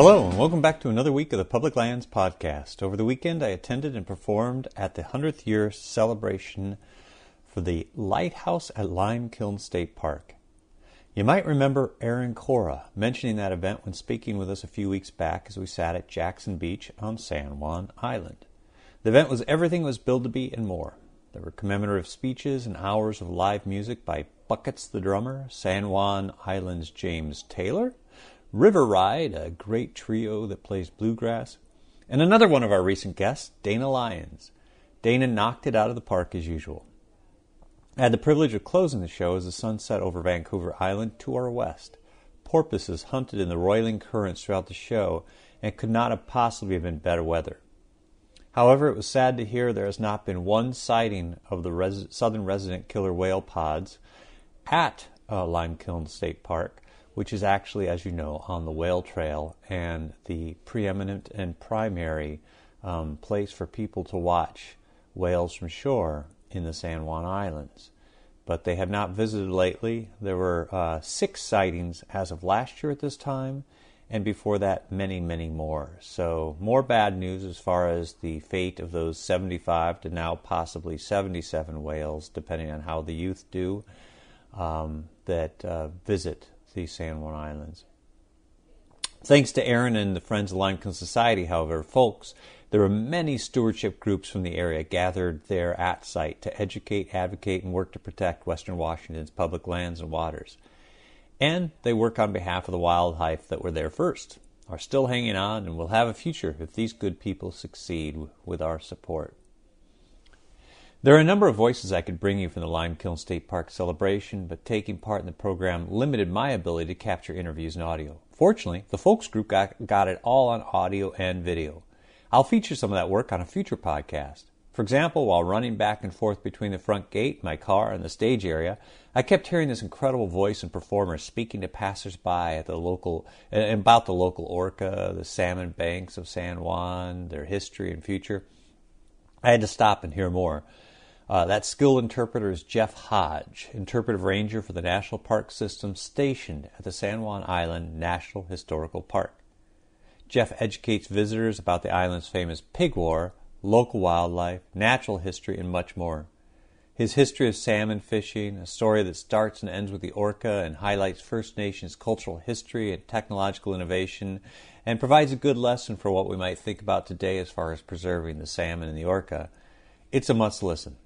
Hello, and welcome back to another week of the Public Lands Podcast. Over the weekend, I attended and performed at the 100th year celebration for the Lighthouse at Limekiln State Park. You might remember Aaron Cora mentioning that event when speaking with us a few weeks back as we sat at Jackson Beach on San Juan Island. The event was everything was billed to be and more. There were commemorative speeches and hours of live music by Buckets the drummer, San Juan Island's James Taylor, River Ride, a great trio that plays bluegrass, and another one of our recent guests, Dana Lyons. Dana knocked it out of the park as usual. I had the privilege of closing the show as the sun set over Vancouver Island to our west. Porpoises hunted in the roiling currents throughout the show, and could not have possibly been better weather. However, it was sad to hear there has not been one sighting of the res- southern resident killer whale pods at uh, Limekiln State Park, which is actually, as you know, on the whale trail and the preeminent and primary um, place for people to watch whales from shore in the San Juan Islands. But they have not visited lately. There were uh, six sightings as of last year at this time, and before that, many, many more. So, more bad news as far as the fate of those 75 to now possibly 77 whales, depending on how the youth do, um, that uh, visit the San Juan Islands. Thanks to Aaron and the Friends of Limekiln Society, however, folks, there were many stewardship groups from the area gathered there at site to educate, advocate, and work to protect Western Washington's public lands and waters. And they work on behalf of the wildlife that were there first, are still hanging on, and will have a future if these good people succeed with our support. There are a number of voices I could bring you from the Limekiln State Park celebration, but taking part in the program limited my ability to capture interviews and audio. Fortunately, the Folks Group got, got it all on audio and video. I'll feature some of that work on a future podcast. For example, while running back and forth between the front gate, my car, and the stage area, I kept hearing this incredible voice and performer speaking to passersby at the local about the local orca, the salmon banks of San Juan, their history and future. I had to stop and hear more. Uh, that skilled interpreter is Jeff Hodge, interpretive ranger for the National Park System stationed at the San Juan Island National Historical Park. Jeff educates visitors about the island's famous pig war, local wildlife, natural history, and much more. His history of salmon fishing, a story that starts and ends with the orca and highlights First Nations cultural history and technological innovation, and provides a good lesson for what we might think about today as far as preserving the salmon and the orca. It's a must listen.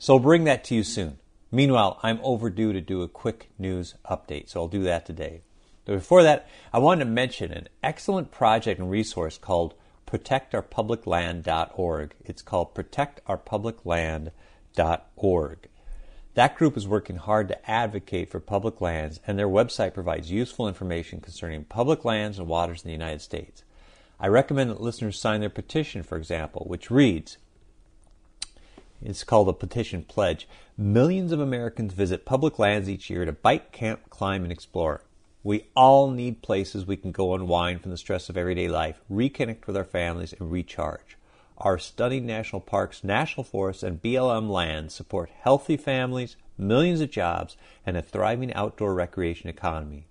So I'll bring that to you soon. Meanwhile, I'm overdue to do a quick news update, so I'll do that today. But before that, I wanted to mention an excellent project and resource called protectourpublicland.org. It's called protectourpublicland.org. That group is working hard to advocate for public lands, and their website provides useful information concerning public lands and waters in the United States. I recommend that listeners sign their petition, for example, which reads it's called a petition pledge. Millions of Americans visit public lands each year to bike, camp, climb, and explore. We all need places we can go unwind from the stress of everyday life, reconnect with our families, and recharge. Our stunning national parks, national forests, and BLM lands support healthy families, millions of jobs, and a thriving outdoor recreation economy.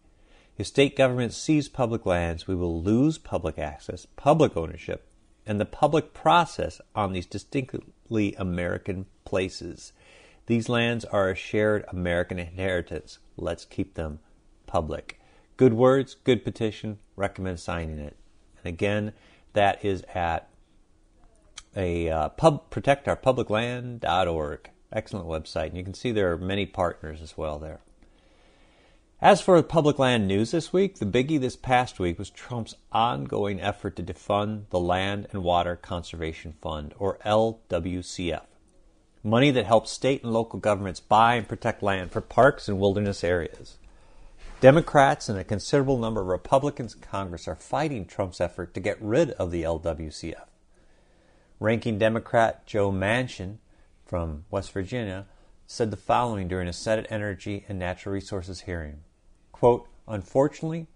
If state governments seize public lands, we will lose public access, public ownership, and the public process on these distinctly American places. These lands are a shared American inheritance. Let's keep them public. Good words, good petition, recommend signing it. And again, that is at a uh, pub protectourpublicland.org. Excellent website. And you can see there are many partners as well there. As for public land news this week, the biggie this past week was Trump's ongoing effort to defund the Land and Water Conservation Fund, or LWCF. Money that helps state and local governments buy and protect land for parks and wilderness areas. Democrats and a considerable number of Republicans in Congress are fighting Trump's effort to get rid of the LWCF. Ranking Democrat Joe Manchin from West Virginia said the following during a Senate Energy and Natural Resources hearing. Quote, unfortunately,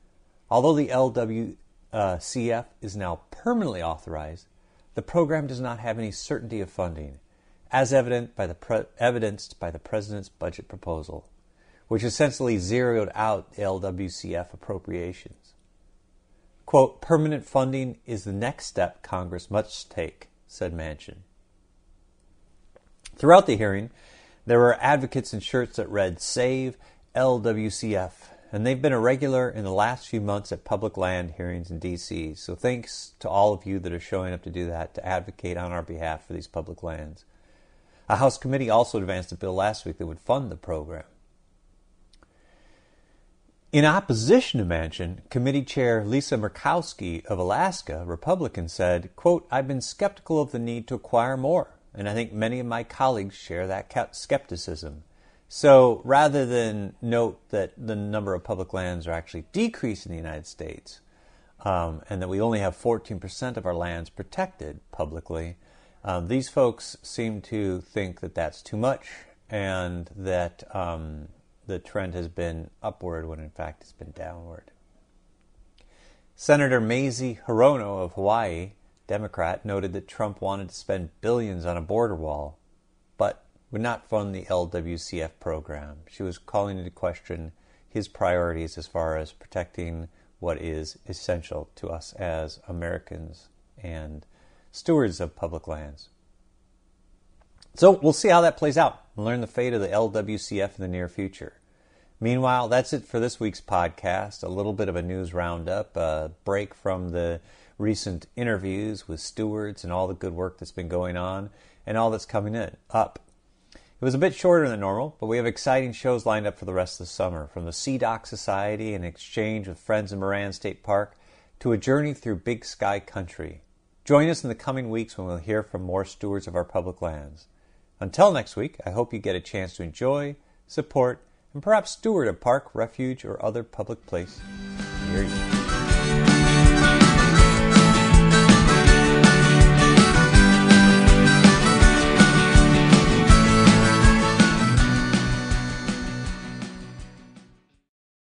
although the LWCF is now permanently authorized, the program does not have any certainty of funding, as evident by pre- evidenced by the President's budget proposal, which essentially zeroed out LWCF appropriations. Quote, permanent funding is the next step Congress must take, said Manchin. Throughout the hearing, there were advocates in shirts that read Save LWCF, and they've been a regular in the last few months at public land hearings in D.C. So thanks to all of you that are showing up to do that, to advocate on our behalf for these public lands. A House committee also advanced a bill last week that would fund the program. In opposition to Manchin, committee chair Lisa Murkowski of Alaska, Republican, said, quote, I've been skeptical of the need to acquire more, and I think many of my colleagues share that skepticism. So rather than note that the number of public lands are actually decreasing in the United States, um, and that we only have 14% of our lands protected publicly, um, these folks seem to think that that's too much and that um, the trend has been upward when in fact it's been downward. Senator Mazie Hirono of Hawaii, Democrat, noted that Trump wanted to spend billions on a border wall, would not fund the LWCF program. She was calling into question his priorities as far as protecting what is essential to us as Americans and stewards of public lands. So we'll see how that plays out and learn the fate of the LWCF in the near future. Meanwhile, that's it for this week's podcast. A little bit of a news roundup, a break from the recent interviews with stewards and all the good work that's been going on and all that's coming in up. It was a bit shorter than normal, but we have exciting shows lined up for the rest of the summer, from the SeaDoc Society and exchange with friends in Moran State Park to a journey through Big Sky Country. Join us in the coming weeks when we'll hear from more stewards of our public lands. Until next week, I hope you get a chance to enjoy, support, and perhaps steward a park, refuge, or other public place near you.